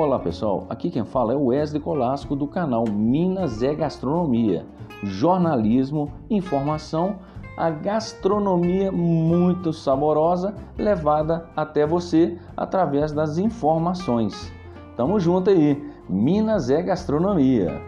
Olá pessoal, aqui quem fala é o Wesley Colasco do canal Minas é Gastronomia. Jornalismo, informação, a gastronomia muito saborosa levada até você através das informações. Tamo junto aí, Minas é Gastronomia.